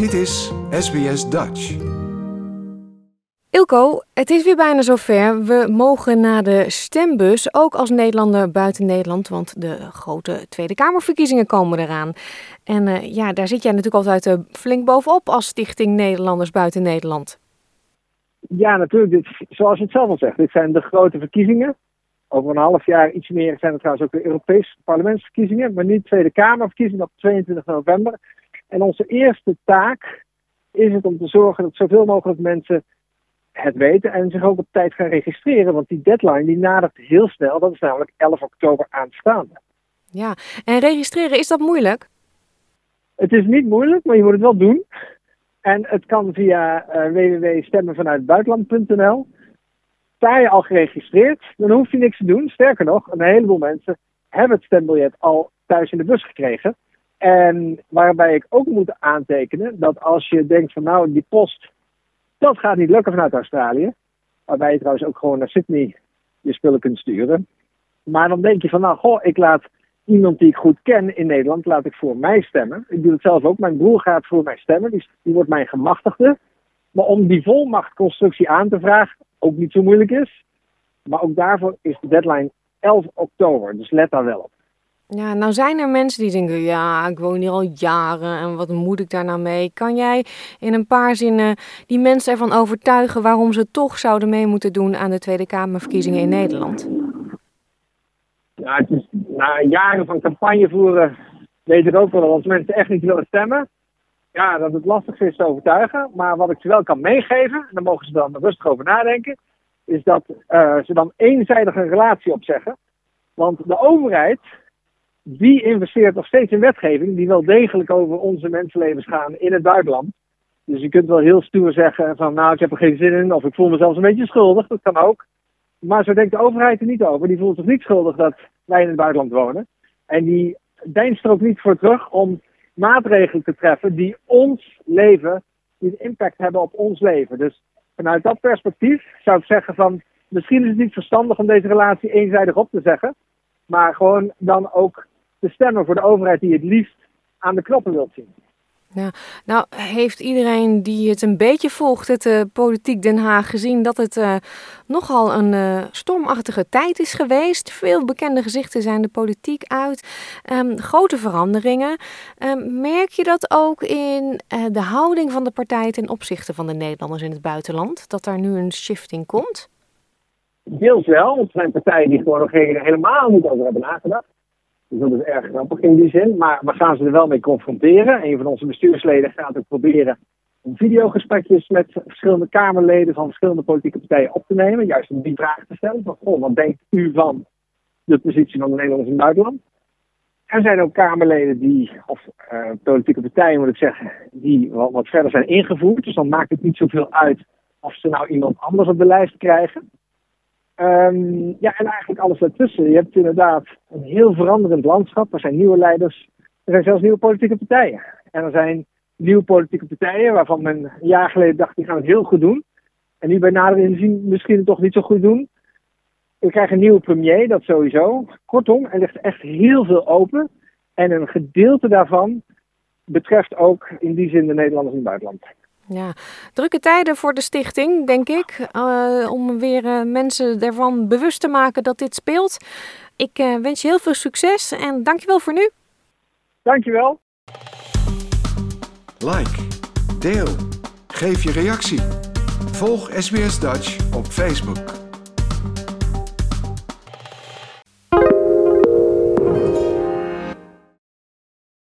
Dit is SBS Dutch. Ilko, het is weer bijna zover. We mogen naar de stembus, ook als Nederlander buiten Nederland, want de grote Tweede Kamerverkiezingen komen eraan. En uh, ja, daar zit jij natuurlijk altijd uh, flink bovenop als Stichting Nederlanders buiten Nederland. Ja, natuurlijk. Dit, zoals je het zelf al zegt, dit zijn de grote verkiezingen. Over een half jaar, iets meer, zijn het trouwens ook de Europese parlementsverkiezingen, maar niet Tweede Kamerverkiezingen op 22 november. En onze eerste taak is het om te zorgen dat zoveel mogelijk mensen het weten en zich ook op tijd gaan registreren. Want die deadline die nadert heel snel, dat is namelijk 11 oktober aanstaande. Ja, en registreren, is dat moeilijk? Het is niet moeilijk, maar je moet het wel doen. En het kan via uh, www.stemmenvanuitbuitenland.nl. Sta je al geregistreerd, dan hoef je niks te doen. Sterker nog, een heleboel mensen hebben het stembiljet al thuis in de bus gekregen. En waarbij ik ook moet aantekenen dat als je denkt van nou, die post, dat gaat niet lukken vanuit Australië. Waarbij je trouwens ook gewoon naar Sydney je spullen kunt sturen. Maar dan denk je van nou, goh, ik laat iemand die ik goed ken in Nederland, laat ik voor mij stemmen. Ik doe het zelf ook. Mijn broer gaat voor mij stemmen. Die, die wordt mijn gemachtigde. Maar om die volmachtconstructie aan te vragen, ook niet zo moeilijk is. Maar ook daarvoor is de deadline 11 oktober. Dus let daar wel op. Ja, nou zijn er mensen die denken, ja, ik woon hier al jaren en wat moet ik daar nou mee? Kan jij in een paar zinnen die mensen ervan overtuigen waarom ze toch zouden mee moeten doen aan de Tweede Kamerverkiezingen in Nederland? Ja, het is, na jaren van campagne voeren weet ik ook wel dat als mensen echt niet willen stemmen, ja, dat het lastig is te overtuigen. Maar wat ik ze wel kan meegeven, en daar mogen ze dan rustig over nadenken, is dat uh, ze dan eenzijdig een relatie opzeggen. Want de overheid die investeert nog steeds in wetgeving die wel degelijk over onze mensenlevens gaan in het buitenland. Dus je kunt wel heel stoer zeggen van nou ik heb er geen zin in of ik voel me zelfs een beetje schuldig, dat kan ook. Maar zo denkt de overheid er niet over. Die voelt zich niet schuldig dat wij in het buitenland wonen. En die deinst er ook niet voor terug om maatregelen te treffen die ons leven, die impact hebben op ons leven. Dus vanuit dat perspectief zou ik zeggen van misschien is het niet verstandig om deze relatie eenzijdig op te zeggen. Maar gewoon dan ook te stemmen voor de overheid die het liefst aan de knoppen wilt zien. Ja, nou heeft iedereen die het een beetje volgt, het uh, politiek Den Haag, gezien dat het uh, nogal een uh, stormachtige tijd is geweest. Veel bekende gezichten zijn de politiek uit. Um, grote veranderingen. Um, merk je dat ook in de houding van de partij ten opzichte van de Nederlanders in het buitenland? Dat daar nu een shifting komt? Deels wel, want er zijn partijen die gewoon nog helemaal niet over hebben nagedacht. Dus dat is erg grappig in die zin. Maar we gaan ze er wel mee confronteren. Een van onze bestuursleden gaat ook proberen om videogesprekjes met verschillende Kamerleden van verschillende politieke partijen op te nemen. Juist om die vraag te stellen. Van, goh, wat denkt u van de positie van de Nederlanders in het buitenland? Er zijn ook Kamerleden die, of uh, politieke partijen moet ik zeggen, die wat, wat verder zijn ingevoerd. Dus dan maakt het niet zoveel uit of ze nou iemand anders op de lijst krijgen. Um, ja, en eigenlijk alles ertussen. Je hebt inderdaad een heel veranderend landschap. Er zijn nieuwe leiders. Er zijn zelfs nieuwe politieke partijen. En er zijn nieuwe politieke partijen waarvan men een jaar geleden dacht, die gaan het heel goed doen. En nu bij nader inzien misschien het toch niet zo goed doen. We krijgen een nieuwe premier, dat sowieso. Kortom, er ligt echt heel veel open. En een gedeelte daarvan betreft ook in die zin de Nederlanders in het buitenland. Ja, drukke tijden voor de stichting, denk ik. Uh, om weer uh, mensen ervan bewust te maken dat dit speelt. Ik uh, wens je heel veel succes en dankjewel voor nu. Dankjewel. Like, deel, geef je reactie. Volg SBS Dutch op Facebook.